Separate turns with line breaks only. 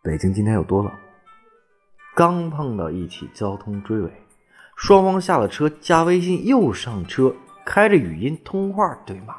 北京今天有多冷？刚碰到一起交通追尾双方下了车加微信又上车开着语音通话对骂